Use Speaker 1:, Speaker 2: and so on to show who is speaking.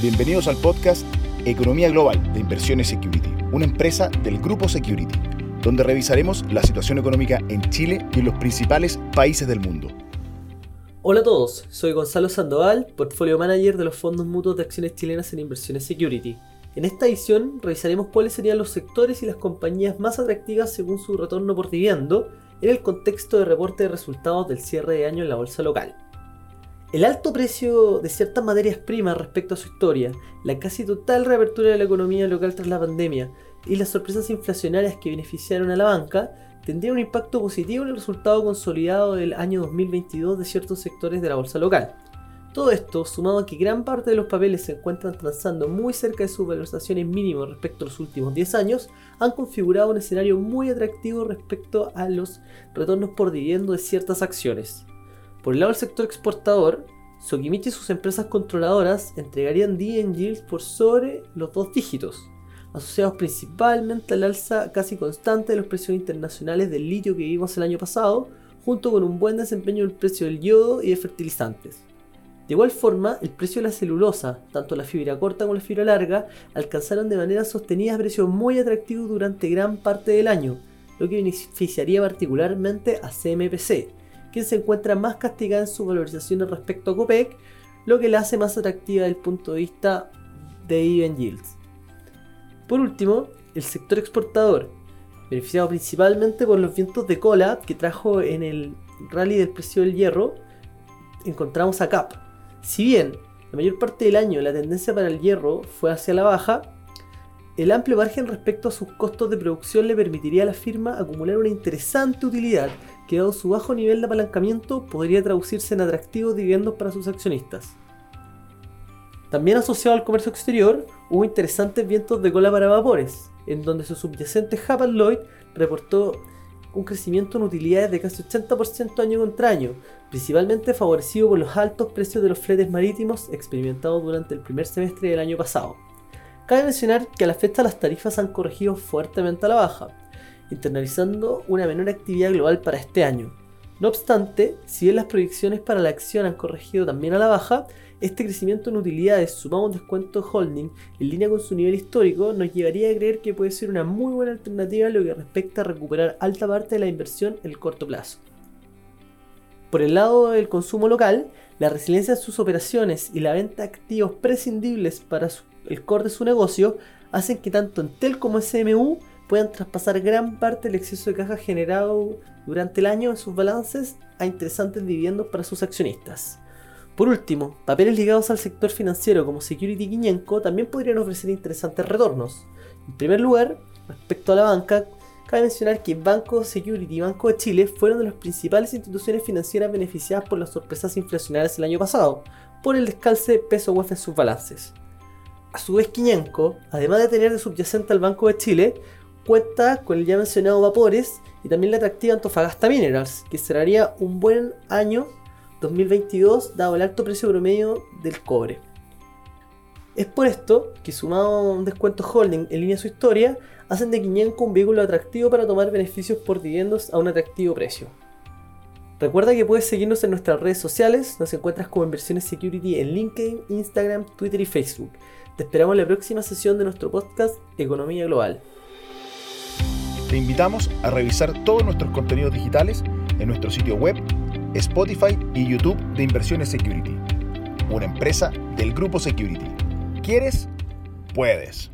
Speaker 1: Bienvenidos al podcast Economía Global de Inversiones Security, una empresa del Grupo Security, donde revisaremos la situación económica en Chile y en los principales países del mundo.
Speaker 2: Hola a todos, soy Gonzalo Sandoval, Portfolio Manager de los fondos mutuos de acciones chilenas en Inversiones Security. En esta edición revisaremos cuáles serían los sectores y las compañías más atractivas según su retorno por dividendo en el contexto de reporte de resultados del cierre de año en la bolsa local. El alto precio de ciertas materias primas respecto a su historia, la casi total reapertura de la economía local tras la pandemia y las sorpresas inflacionarias que beneficiaron a la banca tendrían un impacto positivo en el resultado consolidado del año 2022 de ciertos sectores de la bolsa local. Todo esto, sumado a que gran parte de los papeles se encuentran transando muy cerca de sus valorizaciones mínimas respecto a los últimos 10 años, han configurado un escenario muy atractivo respecto a los retornos por dividendo de ciertas acciones. Por el lado del sector exportador, Sokimichi y sus empresas controladoras entregarían yields por sobre los dos dígitos, asociados principalmente al alza casi constante de los precios internacionales del litio que vimos el año pasado, junto con un buen desempeño del precio del yodo y de fertilizantes. De igual forma, el precio de la celulosa, tanto la fibra corta como la fibra larga, alcanzaron de manera sostenida precios muy atractivos durante gran parte del año, lo que beneficiaría particularmente a CMPC, quien se encuentra más castigada en sus valorizaciones respecto a COPEC, lo que la hace más atractiva desde el punto de vista de even yields. Por último, el sector exportador, beneficiado principalmente por los vientos de cola que trajo en el rally del precio del hierro, encontramos a CAP. Si bien la mayor parte del año la tendencia para el hierro fue hacia la baja, el amplio margen respecto a sus costos de producción le permitiría a la firma acumular una interesante utilidad que dado su bajo nivel de apalancamiento podría traducirse en atractivos dividendos para sus accionistas. También asociado al comercio exterior, hubo interesantes vientos de cola para vapores, en donde su subyacente Hapag Lloyd reportó un crecimiento en utilidades de casi 80% año contra año, principalmente favorecido por los altos precios de los fletes marítimos experimentados durante el primer semestre del año pasado. Cabe mencionar que a la fecha las tarifas han corregido fuertemente a la baja, internalizando una menor actividad global para este año. No obstante, si bien las proyecciones para la acción han corregido también a la baja, este crecimiento en utilidades sumado a un descuento holding en línea con su nivel histórico nos llevaría a creer que puede ser una muy buena alternativa en lo que respecta a recuperar alta parte de la inversión en el corto plazo. Por el lado del consumo local, la resiliencia de sus operaciones y la venta de activos prescindibles para el core de su negocio hacen que tanto Entel como SMU puedan traspasar gran parte del exceso de caja generado durante el año en sus balances a interesantes dividendos para sus accionistas. Por último, papeles ligados al sector financiero como Security 500 también podrían ofrecer interesantes retornos. En primer lugar, respecto a la banca, cabe mencionar que Banco Security y Banco de Chile fueron de las principales instituciones financieras beneficiadas por las sorpresas inflacionarias el año pasado, por el descalce peso UEF en sus balances. A su vez, Quiñenco, además de tener de subyacente al Banco de Chile, cuenta con el ya mencionado Vapores y también la atractiva Antofagasta Minerals, que cerraría un buen año 2022 dado el alto precio promedio del cobre. Es por esto que sumado a un descuento holding en línea de su historia, hacen de Quiñenco un vehículo atractivo para tomar beneficios por dividendos a un atractivo precio. Recuerda que puedes seguirnos en nuestras redes sociales, nos encuentras como Inversiones Security en LinkedIn, Instagram, Twitter y Facebook. Te esperamos en la próxima sesión de nuestro podcast Economía Global.
Speaker 1: Te invitamos a revisar todos nuestros contenidos digitales en nuestro sitio web, Spotify y YouTube de Inversiones Security, una empresa del grupo Security. ¿Quieres? Puedes.